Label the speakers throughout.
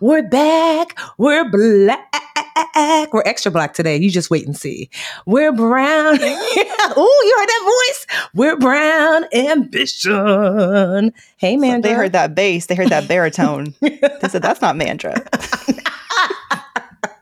Speaker 1: We're back. We're black. We're extra black today. You just wait and see. We're brown. Ooh, you heard that voice? We're brown ambition. Hey, Mandra.
Speaker 2: They heard that bass. They heard that baritone. they said, that's not Mandra.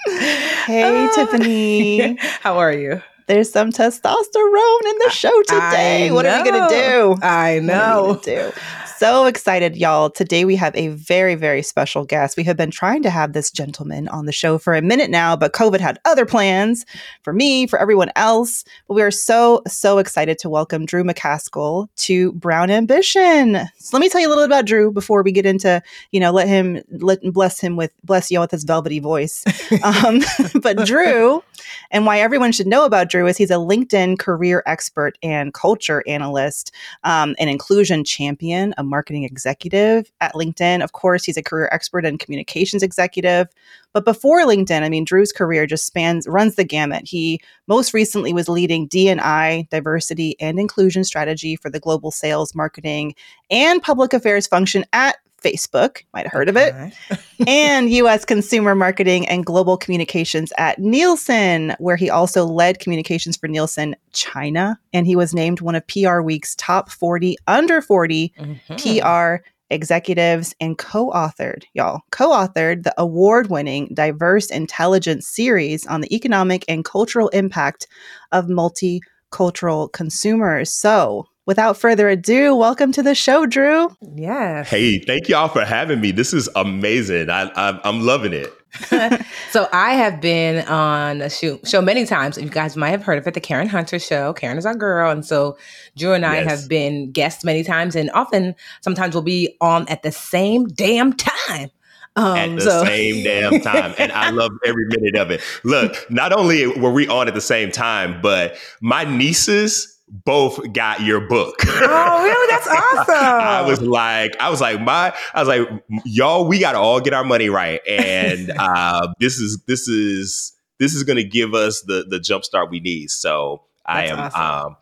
Speaker 2: hey, ah. Tiffany.
Speaker 1: How are you?
Speaker 2: There's some testosterone in the show today.
Speaker 1: I
Speaker 2: what are we going to do?
Speaker 1: I know.
Speaker 2: What are we gonna do? So excited, y'all. Today we have a very, very special guest. We have been trying to have this gentleman on the show for a minute now, but COVID had other plans for me, for everyone else. But we are so, so excited to welcome Drew McCaskill to Brown Ambition. So let me tell you a little bit about Drew before we get into, you know, let him let bless him with bless y'all with his velvety voice. um, but Drew, and why everyone should know about Drew is he's a LinkedIn career expert and culture analyst, um, an inclusion champion, a marketing executive at LinkedIn. Of course, he's a career expert and communications executive. But before LinkedIn, I mean, Drew's career just spans runs the gamut. He most recently was leading D&I, diversity and inclusion strategy for the global sales, marketing, and public affairs function at Facebook, might have heard okay. of it, and US consumer marketing and global communications at Nielsen, where he also led communications for Nielsen China. And he was named one of PR Week's top 40 under 40 mm-hmm. PR executives and co authored, y'all, co authored the award winning Diverse Intelligence series on the economic and cultural impact of multicultural consumers. So, without further ado, welcome to the show, Drew.
Speaker 1: Yeah.
Speaker 3: Hey, thank y'all for having me. This is amazing. I, I, I'm loving it.
Speaker 1: so I have been on a show, show many times. You guys might have heard of it, the Karen Hunter Show. Karen is our girl, and so Drew and I yes. have been guests many times, and often sometimes we'll be on at the same damn time.
Speaker 3: Um, at the so. same damn time. And I love every minute of it. Look, not only were we on at the same time, but my nieces both got your book.
Speaker 1: Oh, really? That's awesome.
Speaker 3: I was like, I was like, my, I was like, y'all, we got to all get our money right, and uh, this is this is this is going to give us the the jump start we need. So That's I am, awesome. um,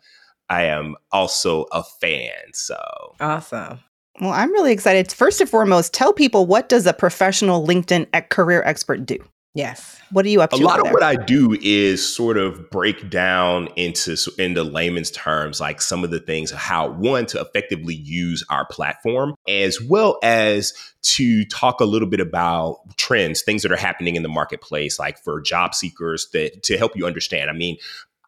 Speaker 3: I am also a fan. So
Speaker 1: awesome.
Speaker 2: Well, I'm really excited. First and foremost, tell people what does a professional LinkedIn career expert do?
Speaker 1: Yes.
Speaker 2: What are you up to?
Speaker 3: A lot of what I do is sort of break down into into layman's terms, like some of the things how one to effectively use our platform, as well as to talk a little bit about trends, things that are happening in the marketplace, like for job seekers that to help you understand. I mean,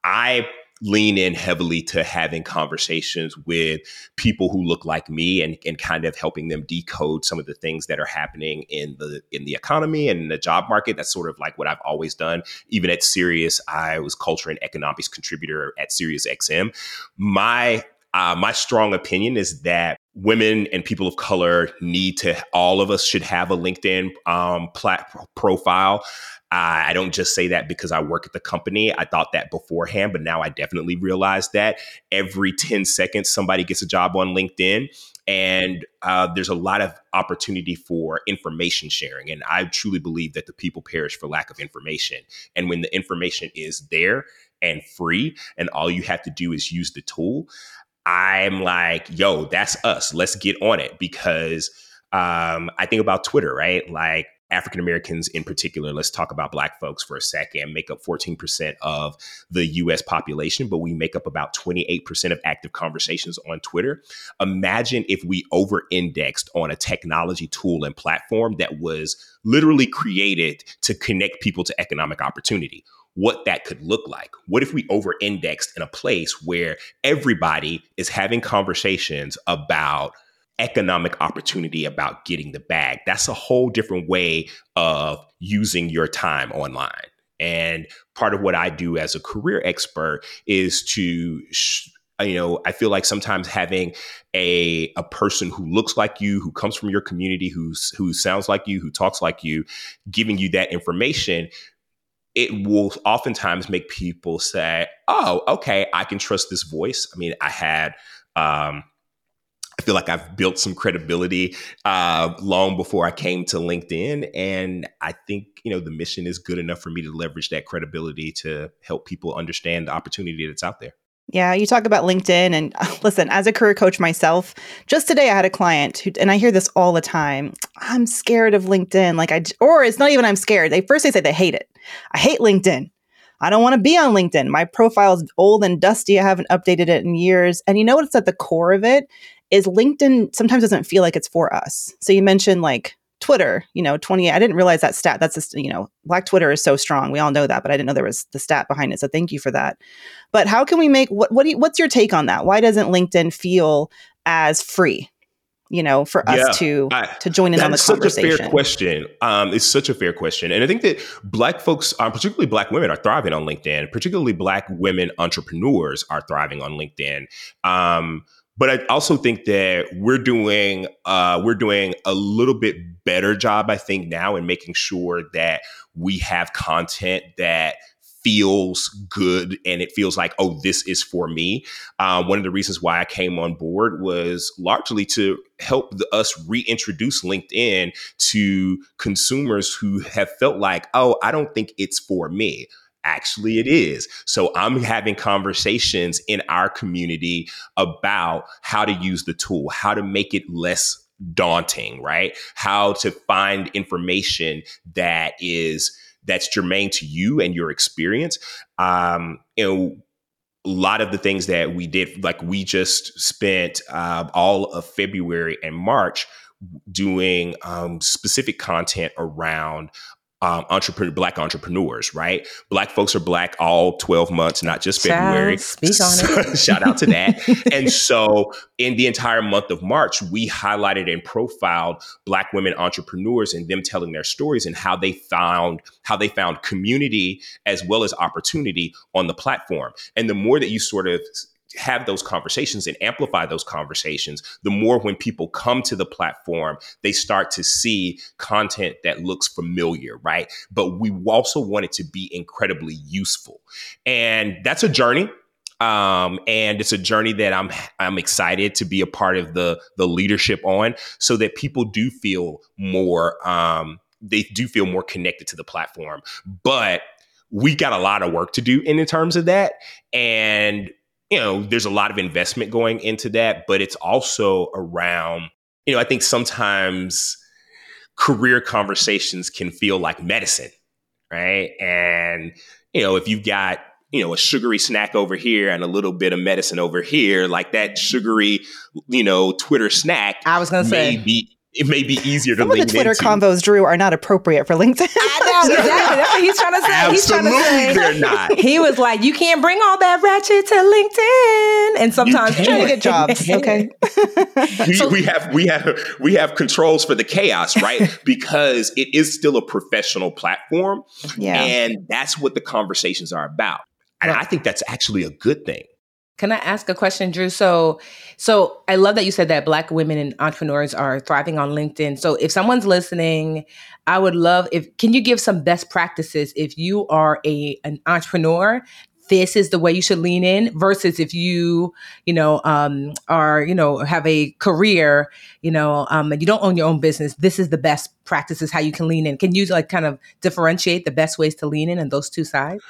Speaker 3: I lean in heavily to having conversations with people who look like me and, and kind of helping them decode some of the things that are happening in the in the economy and in the job market. That's sort of like what I've always done. Even at Sirius, I was culture and economics contributor at Sirius XM. My uh, my strong opinion is that women and people of color need to all of us should have a linkedin um, plat- profile uh, I don't just say that because I work at the company. I thought that beforehand, but now I definitely realize that every 10 seconds, somebody gets a job on LinkedIn. And uh, there's a lot of opportunity for information sharing. And I truly believe that the people perish for lack of information. And when the information is there and free, and all you have to do is use the tool, I'm like, yo, that's us. Let's get on it because um, I think about Twitter, right? Like, African Americans in particular, let's talk about Black folks for a second, make up 14% of the US population, but we make up about 28% of active conversations on Twitter. Imagine if we over indexed on a technology tool and platform that was literally created to connect people to economic opportunity. What that could look like. What if we over indexed in a place where everybody is having conversations about economic opportunity about getting the bag. That's a whole different way of using your time online. And part of what I do as a career expert is to sh- you know i feel like sometimes having a a person who looks like you who comes from your community who's who sounds like you who talks like you giving you that information it will oftentimes make people say oh okay i can trust this voice i mean i had um I feel like I've built some credibility uh, long before I came to LinkedIn. And I think, you know, the mission is good enough for me to leverage that credibility to help people understand the opportunity that's out there.
Speaker 2: Yeah, you talk about LinkedIn and listen, as a career coach myself, just today I had a client who and I hear this all the time. I'm scared of LinkedIn. Like I or it's not even I'm scared. They first they say they hate it. I hate LinkedIn. I don't want to be on LinkedIn. My profile is old and dusty. I haven't updated it in years. And you know what's at the core of it is LinkedIn sometimes doesn't feel like it's for us. So you mentioned like Twitter, you know, 28. I didn't realize that stat. That's just, you know, Black Twitter is so strong. We all know that, but I didn't know there was the stat behind it. So thank you for that. But how can we make what what you, what's your take on that? Why doesn't LinkedIn feel as free? You know, for us yeah, to I, to join in on the conversation.
Speaker 3: Such a fair question. Um, it's such a fair question, and I think that Black folks, um, particularly Black women, are thriving on LinkedIn. Particularly Black women entrepreneurs are thriving on LinkedIn. Um, but I also think that we're doing uh, we're doing a little bit better job, I think, now in making sure that we have content that feels good and it feels like oh this is for me um, one of the reasons why i came on board was largely to help the, us reintroduce linkedin to consumers who have felt like oh i don't think it's for me actually it is. So I'm having conversations in our community about how to use the tool, how to make it less daunting, right? How to find information that is that's germane to you and your experience. Um, you know, a lot of the things that we did, like we just spent uh, all of February and March doing um, specific content around um, entrepreneur, black entrepreneurs, right? Black folks are black all 12 months, not just February.
Speaker 1: speak on it.
Speaker 3: Shout out to that. and so in the entire month of March, we highlighted and profiled black women entrepreneurs and them telling their stories and how they found how they found community as well as opportunity on the platform. And the more that you sort of have those conversations and amplify those conversations, the more when people come to the platform, they start to see content that looks familiar, right? But we also want it to be incredibly useful. And that's a journey. Um, and it's a journey that I'm I'm excited to be a part of the the leadership on, so that people do feel more um, they do feel more connected to the platform. But we got a lot of work to do in, in terms of that, and you know, there's a lot of investment going into that, but it's also around, you know, I think sometimes career conversations can feel like medicine, right? And, you know, if you've got, you know, a sugary snack over here and a little bit of medicine over here, like that sugary, you know, Twitter snack.
Speaker 1: I was going to say.
Speaker 3: Be, it may be easier
Speaker 2: Some
Speaker 3: to
Speaker 2: Some of the Twitter
Speaker 3: into.
Speaker 2: convos, Drew, are not appropriate for LinkedIn.
Speaker 1: I know exactly. That's what he's trying to say.
Speaker 3: Absolutely,
Speaker 1: he's trying to say
Speaker 3: they're not.
Speaker 1: He was like, "You can't bring all that ratchet to LinkedIn," and sometimes
Speaker 2: trying to get jobs. Okay,
Speaker 3: we, so, we have we have we have controls for the chaos, right? because it is still a professional platform,
Speaker 2: yeah,
Speaker 3: and that's what the conversations are about. And I think that's actually a good thing.
Speaker 1: Can I ask a question, Drew? So, so I love that you said that Black women and entrepreneurs are thriving on LinkedIn. So, if someone's listening, I would love if can you give some best practices if you are a an entrepreneur. This is the way you should lean in versus if you, you know, um, are, you know, have a career, you know, um, and you don't own your own business. This is the best practices how you can lean in. Can you like kind of differentiate the best ways to lean in in those two sides?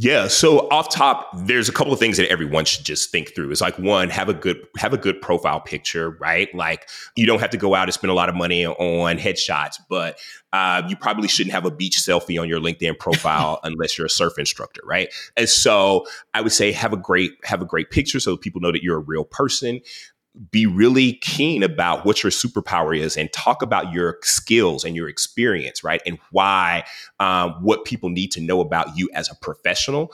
Speaker 3: Yeah. So off top, there's a couple of things that everyone should just think through. It's like one, have a good have a good profile picture, right? Like you don't have to go out and spend a lot of money on headshots, but uh, you probably shouldn't have a beach selfie on your LinkedIn profile unless you're a surf instructor, right? And so I would say have a great have a great picture so people know that you're a real person be really keen about what your superpower is and talk about your skills and your experience, right? And why, um, what people need to know about you as a professional.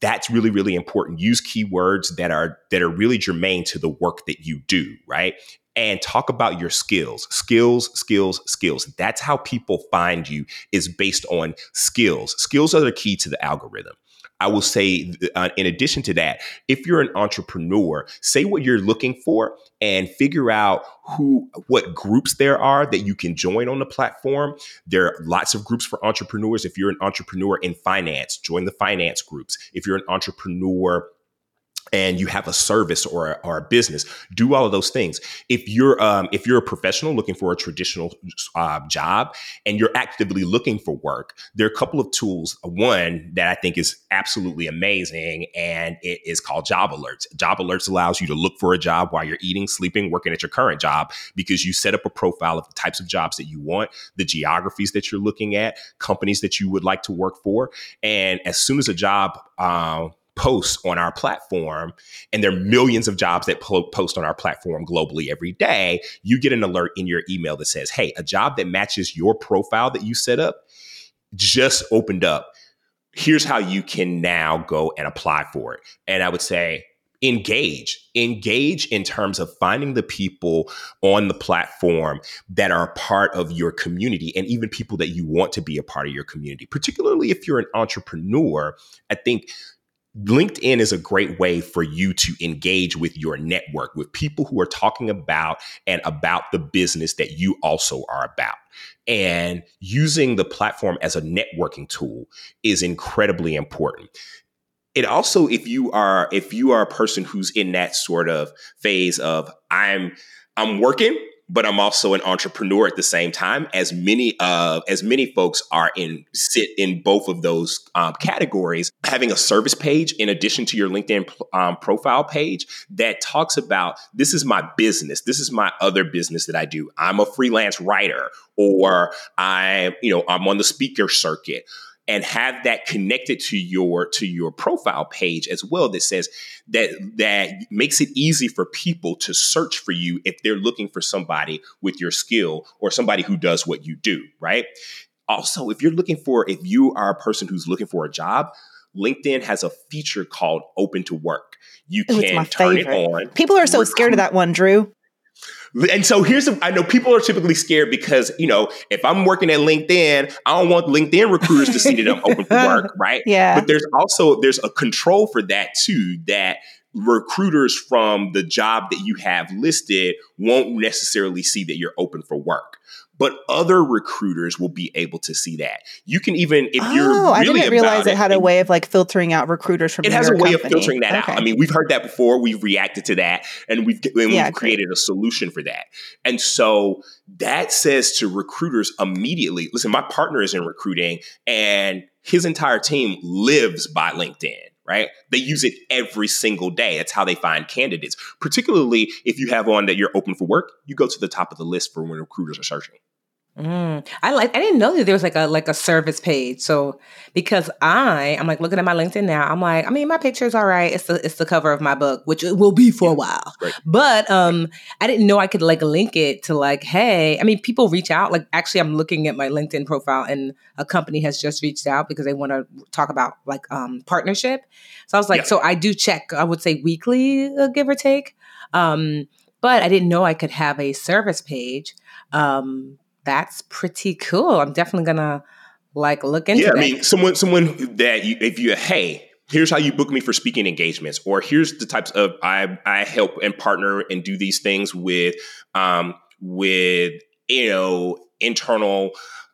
Speaker 3: That's really, really important. Use keywords that are that are really germane to the work that you do, right? And talk about your skills, skills, skills, skills. That's how people find you is based on skills. Skills are the key to the algorithm. I will say, uh, in addition to that, if you're an entrepreneur, say what you're looking for and figure out who, what groups there are that you can join on the platform. There are lots of groups for entrepreneurs. If you're an entrepreneur in finance, join the finance groups. If you're an entrepreneur and you have a service or a, or a business do all of those things. If you're um, if you're a professional looking for a traditional uh, job and you're actively looking for work there are a couple of tools. One that i think is absolutely amazing and it is called job alerts. Job alerts allows you to look for a job while you're eating sleeping working at your current job because you set up a profile of the types of jobs that you want the geographies that you're looking at companies that you would like to work for. And as soon as a job uh, posts on our platform, and there are millions of jobs that po- post on our platform globally every day, you get an alert in your email that says, hey, a job that matches your profile that you set up just opened up. Here's how you can now go and apply for it. And I would say, engage engage in terms of finding the people on the platform that are part of your community and even people that you want to be a part of your community particularly if you're an entrepreneur i think LinkedIn is a great way for you to engage with your network, with people who are talking about and about the business that you also are about. And using the platform as a networking tool is incredibly important. It also, if you are, if you are a person who's in that sort of phase of I'm, I'm working, but I'm also an entrepreneur at the same time. As many uh, as many folks are in sit in both of those um, categories. Having a service page in addition to your LinkedIn um, profile page that talks about this is my business. This is my other business that I do. I'm a freelance writer, or I you know I'm on the speaker circuit and have that connected to your to your profile page as well that says that that makes it easy for people to search for you if they're looking for somebody with your skill or somebody who does what you do right also if you're looking for if you are a person who's looking for a job linkedin has a feature called open to work you can Ooh, turn favorite. it on
Speaker 2: people are so recruit. scared of that one drew
Speaker 3: and so here's some, I know people are typically scared because, you know, if I'm working at LinkedIn, I don't want LinkedIn recruiters to see that I'm open for work, right?
Speaker 2: Yeah.
Speaker 3: But there's also there's a control for that too that recruiters from the job that you have listed won't necessarily see that you're open for work but other recruiters will be able to see that. You can even if oh, you're really I
Speaker 2: didn't realize it, it had a way of like filtering out recruiters from.
Speaker 3: It has a
Speaker 2: way
Speaker 3: company. of filtering that okay. out. I mean, we've heard that before. We've reacted to that, and we've and yeah, we've created a solution for that. And so that says to recruiters immediately, listen, my partner is in recruiting, and his entire team lives by LinkedIn right? They use it every single day. That's how they find candidates. Particularly if you have on that you're open for work, you go to the top of the list for when recruiters are searching.
Speaker 1: Mm. I like. I didn't know that there was like a like a service page. So because I I'm like looking at my LinkedIn now. I'm like, I mean, my picture is all right. It's the it's the cover of my book, which it will be for a while. Right. But um, I didn't know I could like link it to like, hey. I mean, people reach out. Like, actually, I'm looking at my LinkedIn profile, and a company has just reached out because they want to talk about like um partnership. So I was like, yeah. so I do check. I would say weekly, uh, give or take. Um, but I didn't know I could have a service page. Um, that's pretty cool. I'm definitely gonna like look into.
Speaker 3: Yeah,
Speaker 1: I
Speaker 3: mean, someone someone that you, if you hey, here's how you book me for speaking engagements, or here's the types of I I help and partner and do these things with um with you know internal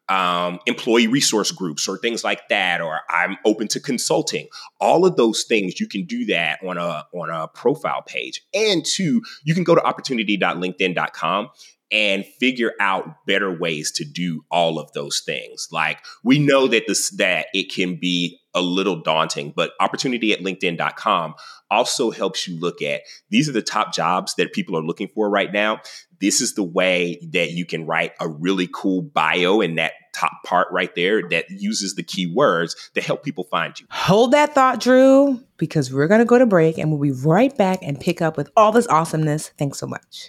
Speaker 3: um, employee resource groups or things like that, or I'm open to consulting. All of those things you can do that on a on a profile page. And two, you can go to opportunity.linkedin.com and figure out better ways to do all of those things. Like we know that this that it can be a little daunting, but opportunity at linkedin.com also helps you look at these are the top jobs that people are looking for right now. This is the way that you can write a really cool bio in that top part right there that uses the keywords to help people find you.
Speaker 1: Hold that thought, Drew, because we're going to go to break and we'll be right back and pick up with all this awesomeness. Thanks so much.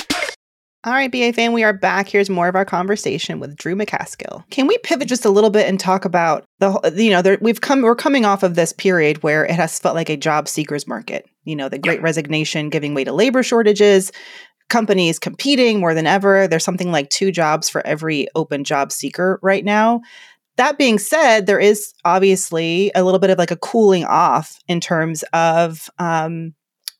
Speaker 2: All right, BA fan, we are back. Here's more of our conversation with Drew McCaskill. Can we pivot just a little bit and talk about the, you know, there, we've come, we're coming off of this period where it has felt like a job seekers market. You know, the Great yeah. Resignation giving way to labor shortages, companies competing more than ever. There's something like two jobs for every open job seeker right now. That being said, there is obviously a little bit of like a cooling off in terms of um,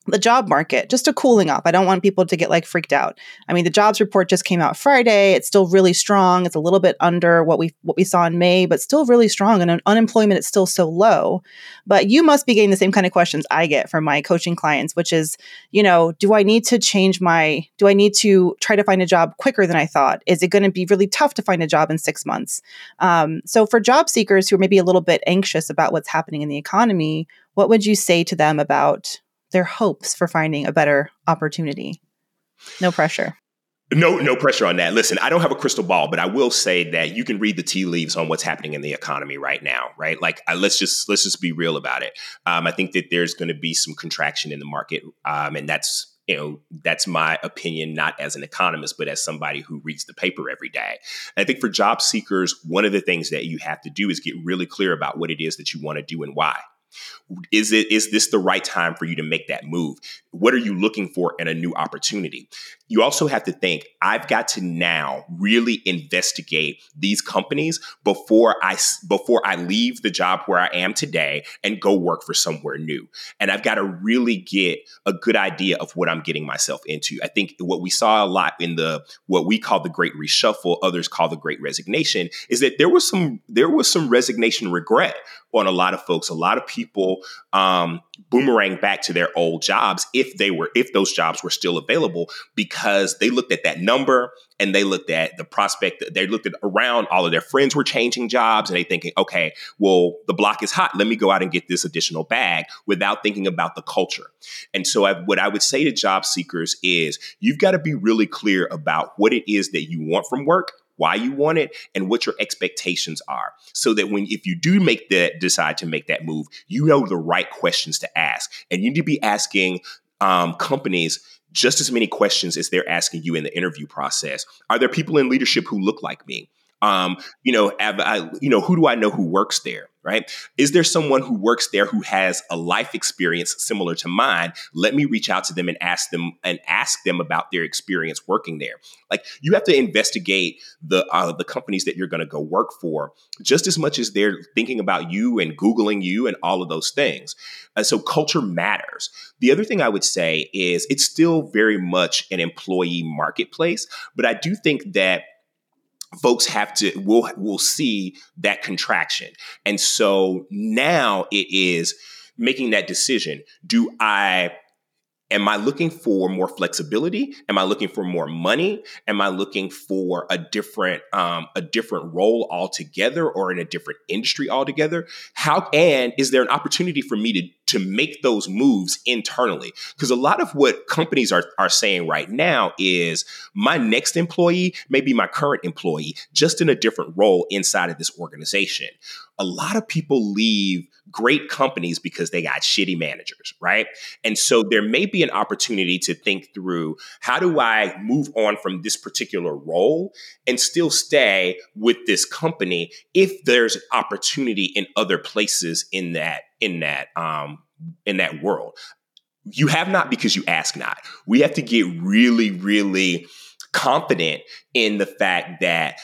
Speaker 2: the job market, just a cooling off. I don't want people to get like freaked out. I mean, the jobs report just came out Friday. It's still really strong. It's a little bit under what we what we saw in May, but still really strong. And unemployment is still so low. But you must be getting the same kind of questions I get from my coaching clients, which is, you know, do I need to change my? Do I need to try to find a job quicker than I thought? Is it going to be really tough to find a job in six months? Um, so for job seekers who are maybe a little bit anxious about what's happening in the economy, what would you say to them about their hopes for finding a better opportunity. No pressure.
Speaker 3: No, no pressure on that. Listen, I don't have a crystal ball, but I will say that you can read the tea leaves on what's happening in the economy right now, right? Like, uh, let's just let's just be real about it. Um, I think that there's going to be some contraction in the market, um, and that's you know that's my opinion, not as an economist, but as somebody who reads the paper every day. And I think for job seekers, one of the things that you have to do is get really clear about what it is that you want to do and why. Is it is this the right time for you to make that move? What are you looking for in a new opportunity? You also have to think, I've got to now really investigate these companies before I before I leave the job where I am today and go work for somewhere new. And I've got to really get a good idea of what I'm getting myself into. I think what we saw a lot in the what we call the great reshuffle, others call the great resignation, is that there was some there was some resignation regret on a lot of folks. A lot of people um, boomerang back to their old jobs if they were if those jobs were still available because they looked at that number and they looked at the prospect they looked at around all of their friends were changing jobs and they thinking okay well the block is hot. Let me go out and get this additional bag without thinking about the culture. And so I, what i would say to job seekers is you've got to be really clear about what it is that you want from work why you want it and what your expectations are. So that when if you do make that decide to make that move you know the right questions to ask. And you need to be asking um, companies just as many questions as they're asking you in the interview process. Are there people in leadership who look like me? Um, you know, I, you know, who do I know who works there? Right? Is there someone who works there who has a life experience similar to mine? Let me reach out to them and ask them and ask them about their experience working there. Like you have to investigate the uh, the companies that you're going to go work for just as much as they're thinking about you and googling you and all of those things. And so culture matters. The other thing I would say is it's still very much an employee marketplace, but I do think that folks have to will will see that contraction. And so now it is making that decision. Do i am I looking for more flexibility? Am I looking for more money? Am I looking for a different um, a different role altogether, or in a different industry altogether? How and is there an opportunity for me to to make those moves internally? Because a lot of what companies are are saying right now is my next employee may be my current employee, just in a different role inside of this organization a lot of people leave great companies because they got shitty managers, right? And so there may be an opportunity to think through how do I move on from this particular role and still stay with this company if there's opportunity in other places in that in that um in that world. You have not because you ask not. We have to get really really confident in the fact that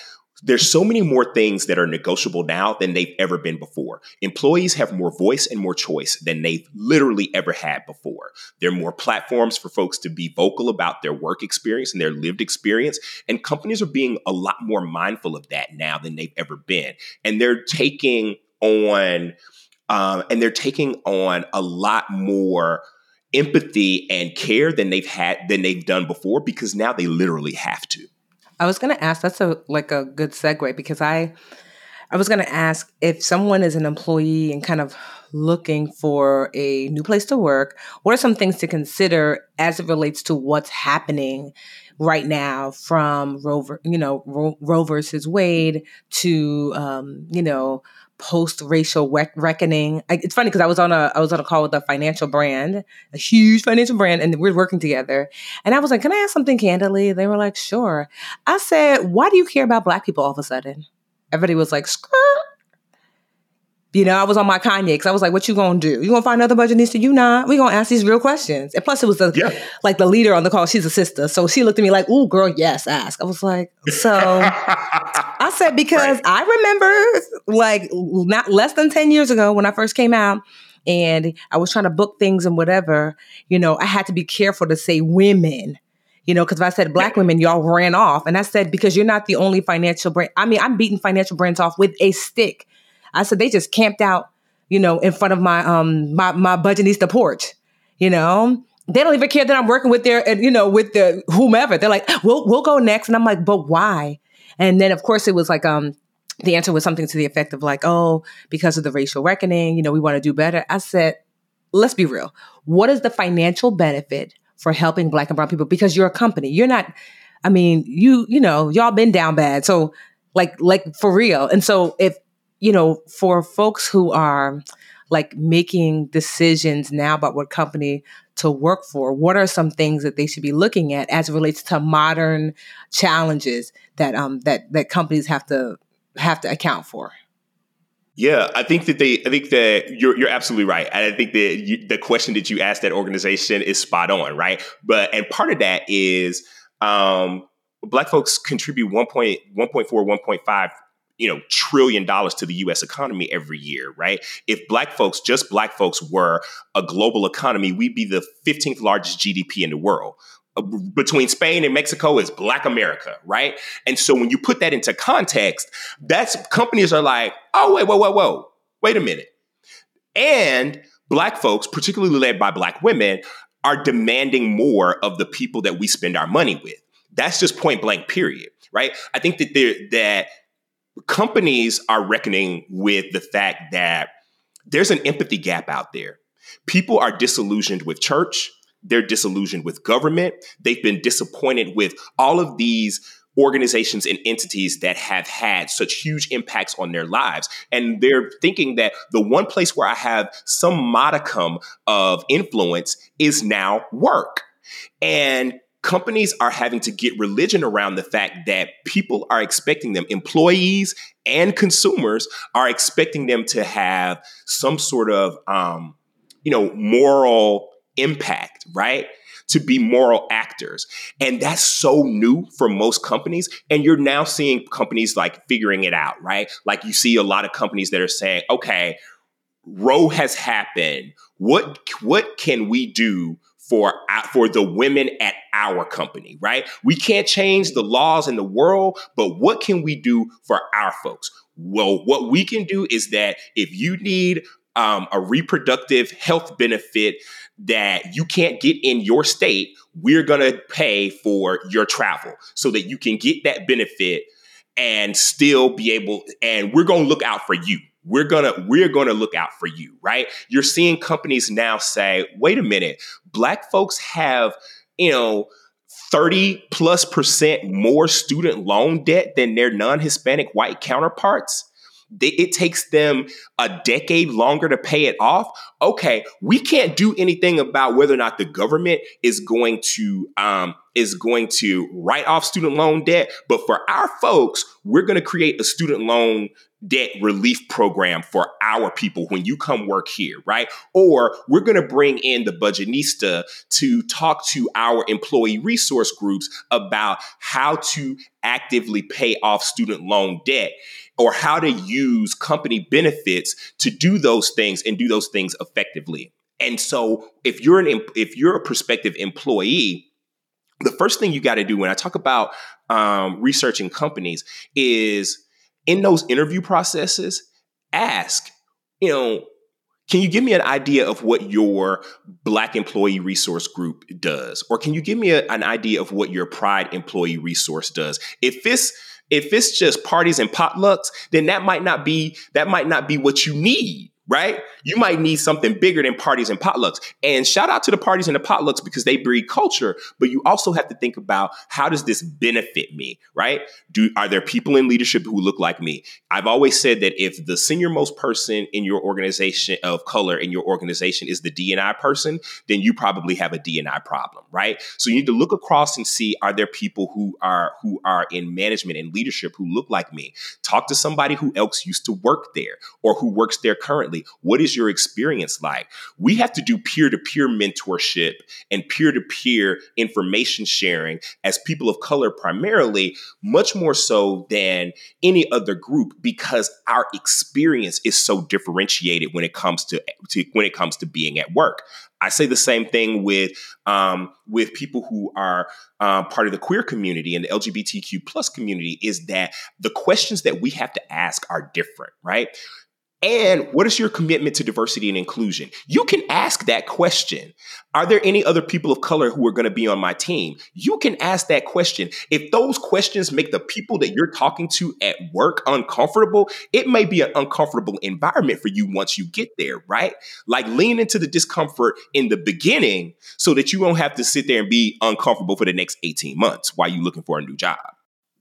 Speaker 3: there's so many more things that are negotiable now than they've ever been before. Employees have more voice and more choice than they've literally ever had before. There are more platforms for folks to be vocal about their work experience and their lived experience. And companies are being a lot more mindful of that now than they've ever been. And they're taking on, um, and they're taking on a lot more empathy and care than they've had than they've done before because now they literally have to.
Speaker 1: I was going to ask. That's a like a good segue because I, I was going to ask if someone is an employee and kind of looking for a new place to work. What are some things to consider as it relates to what's happening right now from Rover, you know, Roe, Roe versus Wade to, um, you know, post racial reckoning. I, it's funny because I was on a I was on a call with a financial brand, a huge financial brand, and we are working together. And I was like, "Can I ask something candidly?" They were like, "Sure." I said, "Why do you care about black people all of a sudden?" Everybody was like, "Skirt." You know, I was on my Kanye because I was like, "What you gonna do? You gonna find another budgetnista? You not? We gonna ask these real questions." And plus, it was the yeah. like the leader on the call. She's a sister, so she looked at me like, "Ooh, girl, yes, ask." I was like, "So," I said because right. I remember like not less than ten years ago when I first came out, and I was trying to book things and whatever. You know, I had to be careful to say women you know, because if I said black women, y'all ran off. And I said, because you're not the only financial brand. I mean, I'm beating financial brands off with a stick. I said they just camped out, you know, in front of my um my my budgetnista porch. You know, they don't even care that I'm working with their, and you know, with the whomever. They're like, we'll we'll go next, and I'm like, but why? And then of course it was like um the answer was something to the effect of like, oh, because of the racial reckoning, you know, we want to do better. I said, let's be real. What is the financial benefit for helping black and brown people? Because you're a company. You're not, I mean, you, you know, y'all been down bad. So like, like for real. And so if you know, for folks who are like making decisions now about what company to work for, what are some things that they should be looking at as it relates to modern challenges that um that that companies have to have to account for?
Speaker 3: Yeah, I think that they. I think that you're you're absolutely right. I think that you, the question that you asked that organization is spot on, right? But and part of that is um, Black folks contribute 1.1.4, 1.5 you know trillion dollars to the US economy every year, right? If black folks, just black folks were a global economy, we'd be the 15th largest GDP in the world. Uh, between Spain and Mexico is black America, right? And so when you put that into context, that's companies are like, "Oh, wait, whoa, whoa, whoa. Wait a minute." And black folks, particularly led by black women, are demanding more of the people that we spend our money with. That's just point blank period, right? I think that there that companies are reckoning with the fact that there's an empathy gap out there. People are disillusioned with church, they're disillusioned with government, they've been disappointed with all of these organizations and entities that have had such huge impacts on their lives. And they're thinking that the one place where I have some modicum of influence is now work. And companies are having to get religion around the fact that people are expecting them, employees and consumers are expecting them to have some sort of, um, you know, moral impact, right? To be moral actors. And that's so new for most companies. And you're now seeing companies like figuring it out, right? Like you see a lot of companies that are saying, okay, Roe has happened. What what can we do for for the women at our company, right? We can't change the laws in the world, but what can we do for our folks? Well, what we can do is that if you need um, a reproductive health benefit that you can't get in your state, we're going to pay for your travel so that you can get that benefit and still be able, and we're going to look out for you we're gonna we're gonna look out for you right you're seeing companies now say wait a minute black folks have you know 30 plus percent more student loan debt than their non-hispanic white counterparts it takes them a decade longer to pay it off. Okay, we can't do anything about whether or not the government is going to um, is going to write off student loan debt. But for our folks, we're going to create a student loan debt relief program for our people when you come work here, right? Or we're going to bring in the budgetnista to talk to our employee resource groups about how to actively pay off student loan debt or how to use company benefits to do those things and do those things effectively. And so if you're an if you're a prospective employee, the first thing you got to do when I talk about um, researching companies is in those interview processes, ask, you know, can you give me an idea of what your Black employee resource group does? Or can you give me a, an idea of what your Pride employee resource does? If it's if it's just parties and potlucks, then that might not be that might not be what you need right? You might need something bigger than parties and potlucks. And shout out to the parties and the potlucks because they breed culture, but you also have to think about how does this benefit me, right? Do are there people in leadership who look like me? I've always said that if the senior most person in your organization of color in your organization is the D&I person, then you probably have a D&I problem, right? So you need to look across and see are there people who are who are in management and leadership who look like me? Talk to somebody who else used to work there or who works there currently what is your experience like? We have to do peer to peer mentorship and peer to peer information sharing as people of color, primarily, much more so than any other group because our experience is so differentiated when it comes to, to when it comes to being at work. I say the same thing with um, with people who are uh, part of the queer community and the LGBTQ plus community is that the questions that we have to ask are different, right? And what is your commitment to diversity and inclusion? You can ask that question. Are there any other people of color who are going to be on my team? You can ask that question. If those questions make the people that you're talking to at work uncomfortable, it may be an uncomfortable environment for you once you get there, right? Like lean into the discomfort in the beginning so that you won't have to sit there and be uncomfortable for the next 18 months while you're looking for a new job.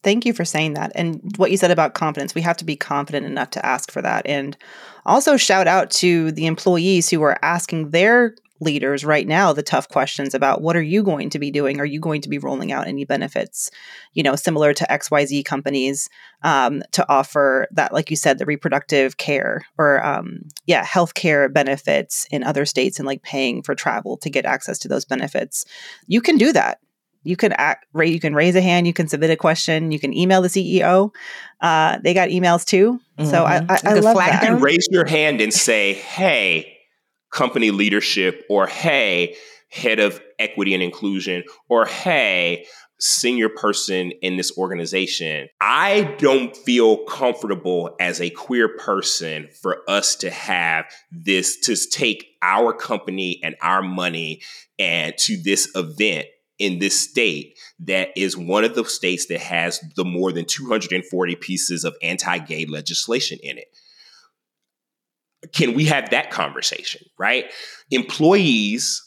Speaker 2: Thank you for saying that. And what you said about confidence, we have to be confident enough to ask for that. And also shout out to the employees who are asking their leaders right now the tough questions about what are you going to be doing? Are you going to be rolling out any benefits, you know, similar to XYZ companies um, to offer that, like you said, the reproductive care or, um, yeah, healthcare benefits in other states and like paying for travel to get access to those benefits? You can do that you can act, you can raise a hand, you can submit a question, you can email the CEO. Uh, they got emails too, mm-hmm. so I, I, I love that.
Speaker 3: You can raise your hand and say, "Hey, company leadership," or "Hey, head of equity and inclusion," or "Hey." Senior person in this organization, I don't feel comfortable as a queer person for us to have this to take our company and our money and to this event in this state that is one of the states that has the more than 240 pieces of anti-gay legislation in it. Can we have that conversation right? Employees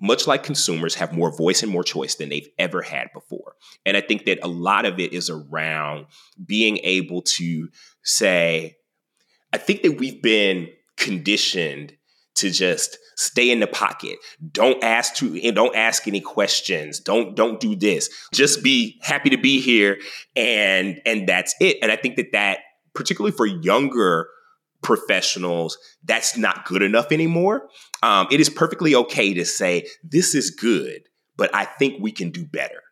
Speaker 3: much like consumers have more voice and more choice than they've ever had before. And i think that a lot of it is around being able to say i think that we've been conditioned to just stay in the pocket. Don't ask to don't ask any questions. Don't don't do this. Just be happy to be here and and that's it. And I think that that particularly for younger professionals, that's not good enough anymore. Um, it is perfectly okay to say this is good, but I think we can do better.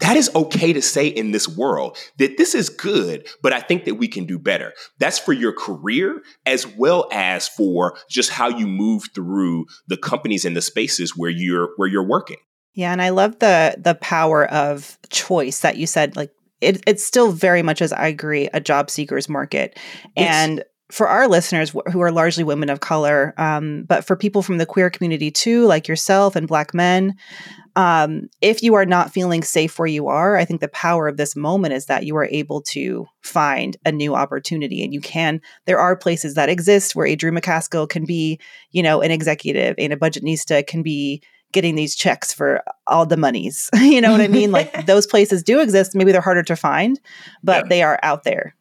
Speaker 3: That is okay to say in this world that this is good, but I think that we can do better. That's for your career as well as for just how you move through the companies and the spaces where you're where you're working.
Speaker 2: Yeah, and I love the the power of choice that you said like it, it's still very much as I agree a job seekers market. And for our listeners who are largely women of color, um, but for people from the queer community too, like yourself and Black men, um, if you are not feeling safe where you are, I think the power of this moment is that you are able to find a new opportunity. And you can, there are places that exist where a Drew McCaskill can be, you know, an executive and a budgetnista can be getting these checks for all the monies. you know what I mean? Like those places do exist. Maybe they're harder to find, but yeah. they are out there.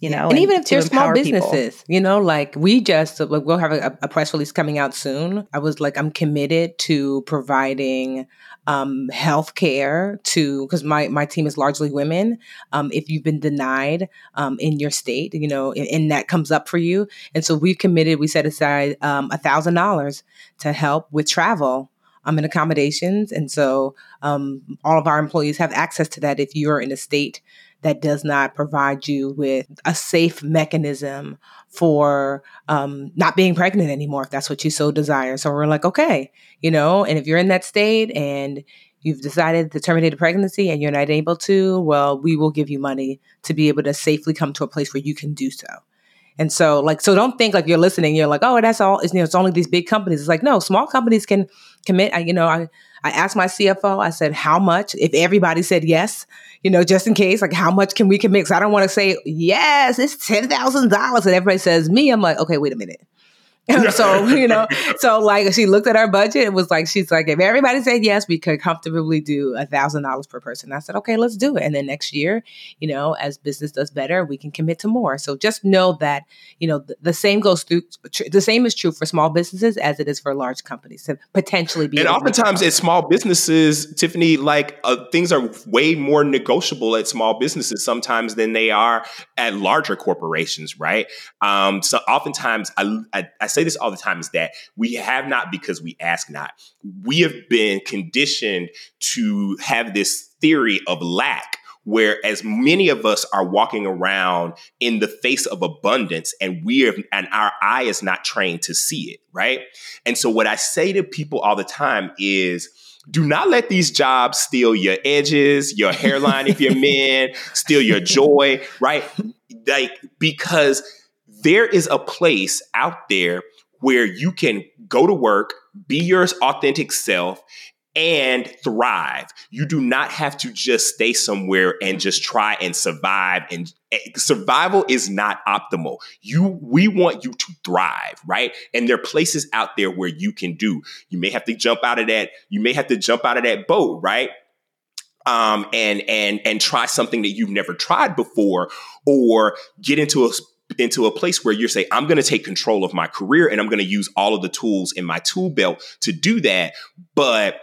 Speaker 2: You know,
Speaker 1: and, and even if they're small businesses, people. you know, like we just like we'll have a, a, press release coming out soon. I was like, I'm committed to providing um, health care to because my my team is largely women. Um, if you've been denied um, in your state, you know, and, and, that comes up for you, and so we've committed. We set aside um, a thousand dollars to help with travel um, and accommodations. And so um, all of our employees have access to that if you're in a state that does not provide you with a safe mechanism for um, not being pregnant anymore, if that's what you so desire. So we're like, okay, you know, and if you're in that state and you've decided to terminate a pregnancy and you're not able to, well, we will give you money to be able to safely come to a place where you can do so. And so, like, so don't think like you're listening. You're like, oh, that's all. It's, you know, it's only these big companies. It's like, no, small companies can commit. I, you know, I I asked my CFO. I said, how much? If everybody said yes, you know, just in case, like, how much can we commit? Because I don't want to say yes, it's ten thousand dollars, and everybody says me. I'm like, okay, wait a minute. so you know, so like she looked at our budget and was like, she's like, if everybody said yes, we could comfortably do a thousand dollars per person. I said, okay, let's do it. And then next year, you know, as business does better, we can commit to more. So just know that you know the, the same goes through. Tr- the same is true for small businesses as it is for large companies to potentially be.
Speaker 3: And oftentimes, at small businesses, Tiffany, like uh, things are way more negotiable at small businesses sometimes than they are at larger corporations, right? Um, so oftentimes, I, I, I say this all the time is that we have not because we ask not. We have been conditioned to have this theory of lack where as many of us are walking around in the face of abundance and we are and our eye is not trained to see it right and so what i say to people all the time is do not let these jobs steal your edges your hairline if you're men steal your joy right like because there is a place out there where you can go to work, be your authentic self, and thrive. You do not have to just stay somewhere and just try and survive. And eh, survival is not optimal. You, we want you to thrive, right? And there are places out there where you can do. You may have to jump out of that. You may have to jump out of that boat, right? Um, and and and try something that you've never tried before, or get into a into a place where you're saying, I'm going to take control of my career and I'm going to use all of the tools in my tool belt to do that. But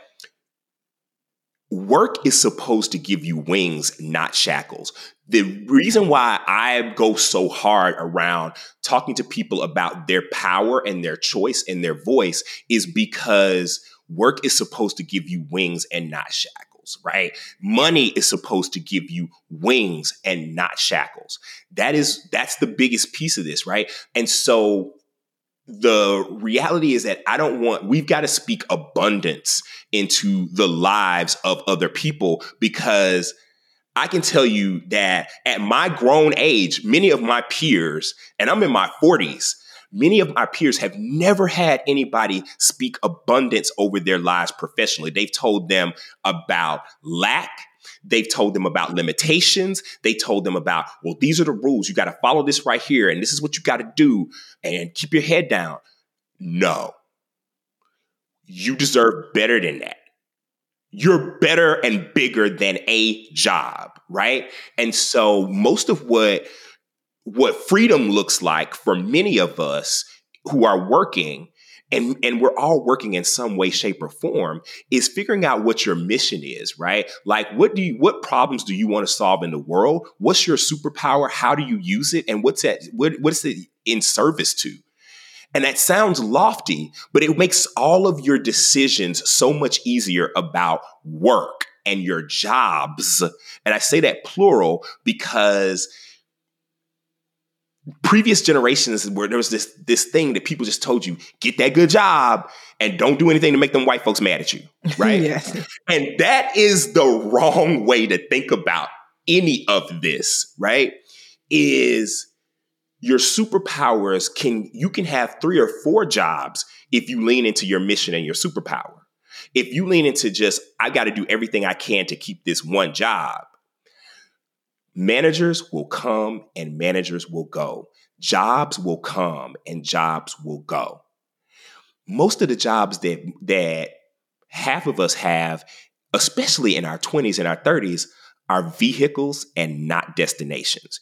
Speaker 3: work is supposed to give you wings, not shackles. The reason why I go so hard around talking to people about their power and their choice and their voice is because work is supposed to give you wings and not shackles shackles, right? Money is supposed to give you wings and not shackles. That is that's the biggest piece of this, right? And so the reality is that I don't want, we've got to speak abundance into the lives of other people because I can tell you that at my grown age, many of my peers, and I'm in my 40s, Many of my peers have never had anybody speak abundance over their lives professionally. They've told them about lack. They've told them about limitations. They told them about, well, these are the rules. You got to follow this right here, and this is what you got to do, and keep your head down. No. You deserve better than that. You're better and bigger than a job, right? And so most of what what freedom looks like for many of us who are working and and we're all working in some way shape or form is figuring out what your mission is right? Like what do you what problems do you want to solve in the world? What's your superpower? How do you use it? And what's that what, what's it in service to? And that sounds lofty but it makes all of your decisions so much easier about work and your jobs. And i say that plural because previous generations where there was this this thing that people just told you get that good job and don't do anything to make them white folks mad at you right? Yes. and that is the wrong way to think about any of this right? Is your superpowers can you can have three or four jobs if you lean into your mission and your superpower. If you lean into just i got to do everything i can to keep this one job Managers will come and managers will go. Jobs will come and jobs will go. Most of the jobs that that half of us have, especially in our 20s and our 30s, are vehicles and not destinations.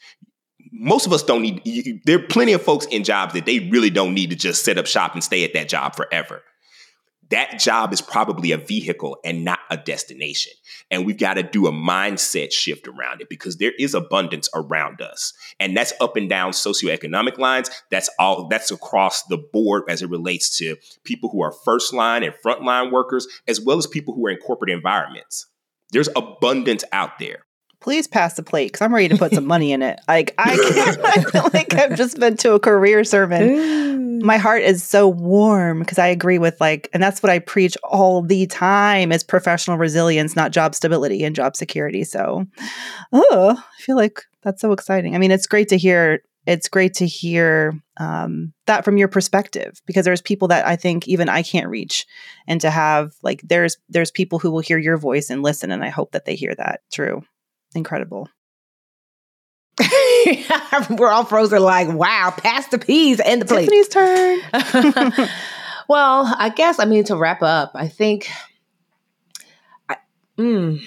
Speaker 3: most of us don't need you, there are plenty of folks in jobs that they really don't need to just set up shop and stay at that job forever that job is probably a vehicle and not a destination. And we've got to do a mindset shift around it because there is abundance around us. And that's up and down socioeconomic lines. That's all that's across the board as it relates to people who are first line and frontline workers, as well as people who are in corporate environments. There's abundance out there
Speaker 2: please pass the plate because I'm ready to put some money in it. Like I, I feel like I've just been to a career sermon. My heart is so warm because I agree with like, and that's what I preach all the time is professional resilience, not job stability and job security. So, oh, I feel like that's so exciting. I mean, it's great to hear. It's great to hear um, that from your perspective because there's people that I think even I can't reach, and to have like there's there's people who will hear your voice and listen, and I hope that they hear that. True incredible.
Speaker 1: We're all frozen like, wow, pass the peas and the plate.
Speaker 2: Tiffany's turn.
Speaker 1: well, I guess, I mean, to wrap up, I think, I, mm,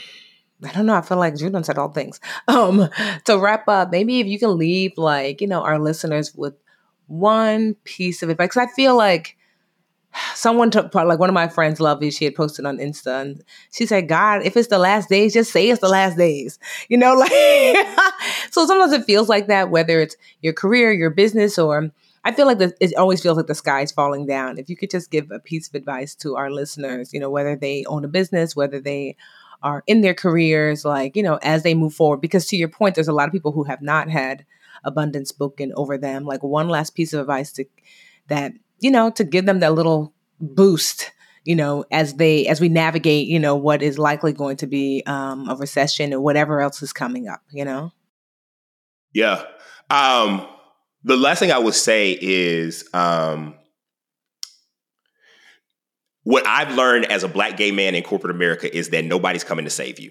Speaker 1: I don't know. I feel like Judon said all things. Um, to wrap up, maybe if you can leave like, you know, our listeners with one piece of advice. I feel like someone took part like one of my friends lovely she had posted on insta and she said god if it's the last days just say it's the last days. You know like so sometimes it feels like that whether it's your career your business or i feel like the, it always feels like the sky's falling down. If you could just give a piece of advice to our listeners you know whether they own a business whether they are in their careers like you know as they move forward because to your point there's a lot of people who have not had abundance spoken over them. Like one last piece of advice to that you know, to give them that little boost you know as they as we navigate you know what is likely going to be um, a recession or whatever else is coming up you know?
Speaker 3: Yeah. Um the last thing i would say is um what i've learned as a black gay man in corporate america is that nobody's coming to save you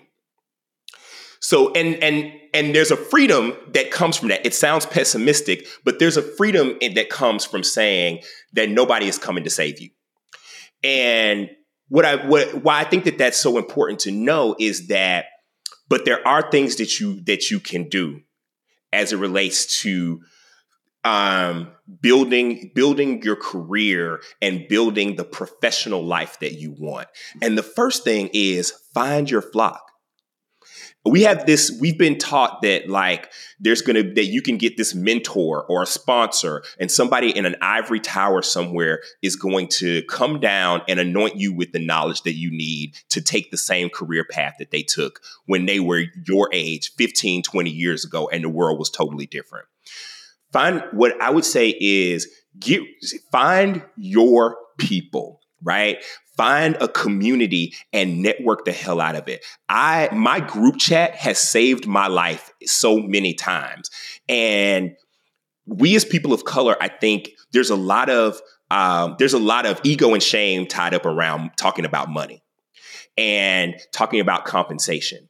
Speaker 3: so and and and there's a freedom that comes from that. It sounds pessimistic, but there's a freedom that comes from saying that nobody is coming to save you. And what I what why I think that that's so important to know is that but there are things that you that you can do as it relates to um, building building your career and building the professional life that you want. And the first thing is find your flock we have this we've been taught that like there's gonna that you can get this mentor or a sponsor and somebody in an ivory tower somewhere is going to come down and anoint you with the knowledge that you need to take the same career path that they took when they were your age 15 20 years ago and the world was totally different. Find what i would say is get find your people right find a community and network the hell out of it. I my group chat has saved my life so many times. And we as people of color, I think there's a lot of um, there's a lot of ego and shame tied up around talking about money and talking about compensation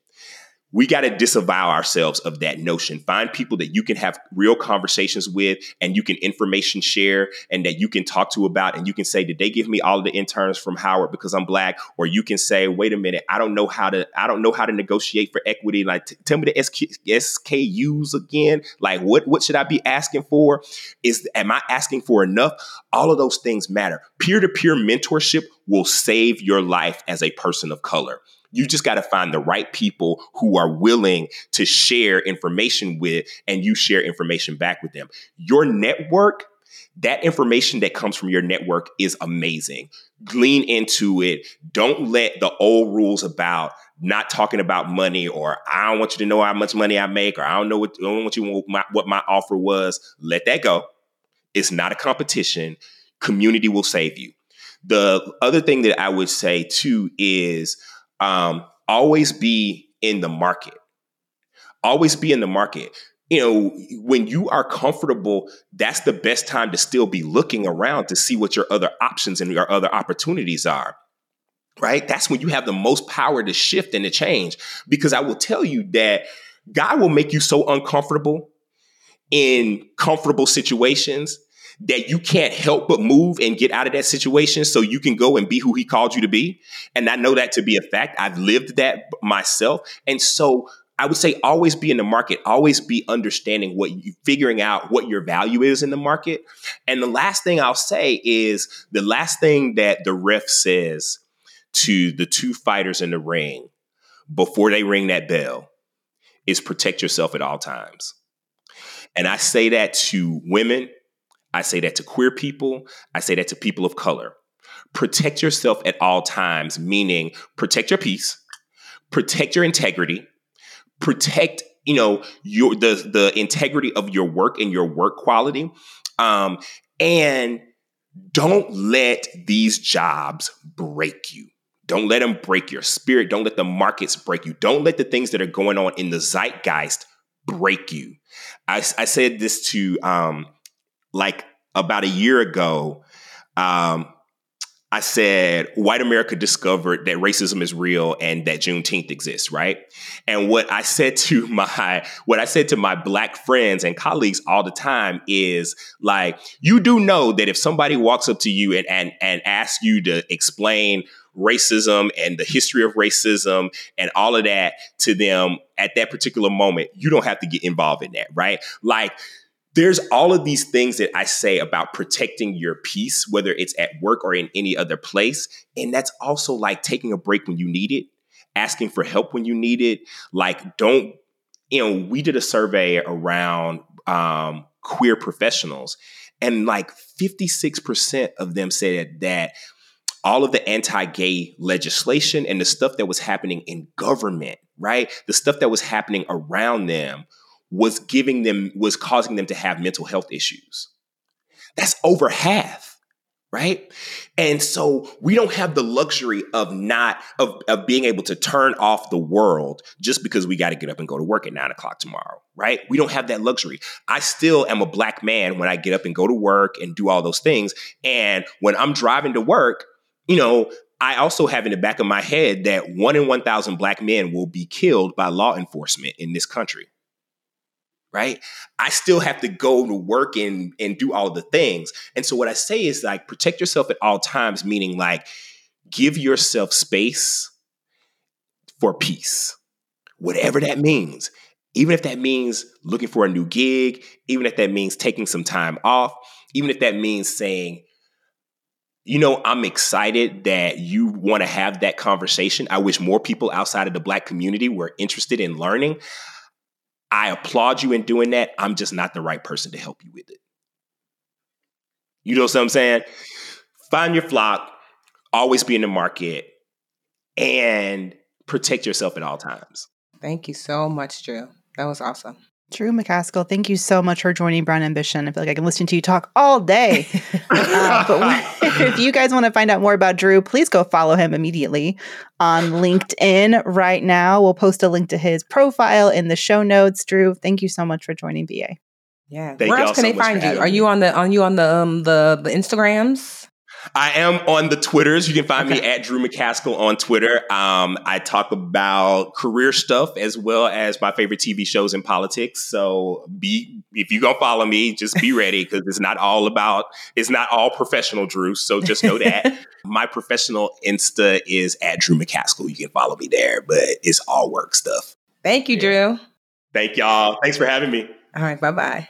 Speaker 3: we got to disavow ourselves of that notion. Find people that you can have real conversations with and you can information share and that you can talk to about. And you can say, Did they give me all of the interns from Howard because I'm black? Or you can say, Wait a minute, I don't know how to, I don't know how to negotiate for equity. Like, t- tell me the SK- SKUs again. Like, what, what should I be asking for? Is, am I asking for enough? All of those things matter. Peer to peer mentorship will save your life as a person of color. You just got to find the right people who are willing to share information with, and you share information back with them. Your network, that information that comes from your network is amazing. Lean into it. Don't let the old rules about not talking about money or I don't want you to know how much money I make or I don't know what I don't want you my, what my offer was. Let that go. It's not a competition. Community will save you. The other thing that I would say too is um, always be in the market. Always be in the market. You know, when you are comfortable, that's the best time to still be looking around to see what your other options and your other opportunities are. Right? That's when you have the most power to shift and to change. Because I will tell you that God will make you so uncomfortable in comfortable situations that you can't help but move and get out of that situation so you can go and be who he called you to be. And I know that to be a fact. I've lived that myself. And so I would say always be in the market, always be understanding what you figuring out what your value is in the market. And the last thing I'll say is the last thing that the ref says to the two fighters in the ring before they ring that bell is protect yourself at all times. And I say that to women, I say that to queer people, I say that to people of color. Protect yourself at all times, meaning protect your peace, protect your integrity, protect you know your the the integrity of your work and your work quality um, and don't let these jobs break you. Don't let them break your spirit. Don't let the markets break you. Don't let the things that are going on in the zeitgeist break you. I, I said this to um, like about a year ago um, I said white America discovered that racism is real and that Juneteenth exists, right? And what I said to my what I said to my black friends and colleagues all the time is like, you do know that if somebody walks up to you and and, and asks you to explain racism and the history of racism and all of that to them at that particular moment, you don't have to get involved in that, right? Like there's all of these things that I say about protecting your peace, whether it's at work or in any other place. And that's also like taking a break when you need it, asking for help when you need it. Like, don't, you know, we did a survey around um, queer professionals, and like 56% of them said that all of the anti gay legislation and the stuff that was happening in government, right? The stuff that was happening around them was giving them was causing them to have mental health issues. That's over half, right? And so we don't have the luxury of not of, of being able to turn off the world just because we got to get up and go to work at nine o'clock tomorrow, right? We don't have that luxury. I still am a black man when I get up and go to work and do all those things. And when I'm driving to work, you know, I also have in the back of my head that one in 1,000 black men will be killed by law enforcement in this country right? I still have to go to work and and do all the things. And so what I say is like protect yourself at all times, meaning like give yourself space for peace. Whatever that means. Even if that means looking for a new gig, even if that means taking some time off, even if that means saying, you know, I'm excited that you want to have that conversation. I wish more people outside of the Black community were interested in learning. I applaud you in doing that. I'm just not the right person to help you with it. You know what I'm saying? Find your flock, always be in the market, and protect yourself at all times.
Speaker 1: Thank you so much, Drew. That was awesome.
Speaker 2: Drew McCaskill, thank you so much for joining Brown Ambition. I feel like I can listen to you talk all day. uh, but if you guys want to find out more about Drew, please go follow him immediately on LinkedIn right now. We'll post a link to his profile in the show notes. Drew, thank you so much for joining BA.
Speaker 1: Yeah. Thank Where else can so they find you? Are you on the on you on the um the the Instagrams?
Speaker 3: I am on the Twitters. You can find okay. me at Drew McCaskill on Twitter. Um, I talk about career stuff as well as my favorite TV shows and politics. So be if you gonna follow me, just be ready because it's not all about it's not all professional, Drew. So just know that my professional Insta is at Drew McCaskill. You can follow me there, but it's all work stuff.
Speaker 1: Thank you, Drew.
Speaker 3: Thank y'all. Thanks for having me.
Speaker 1: All right. Bye bye.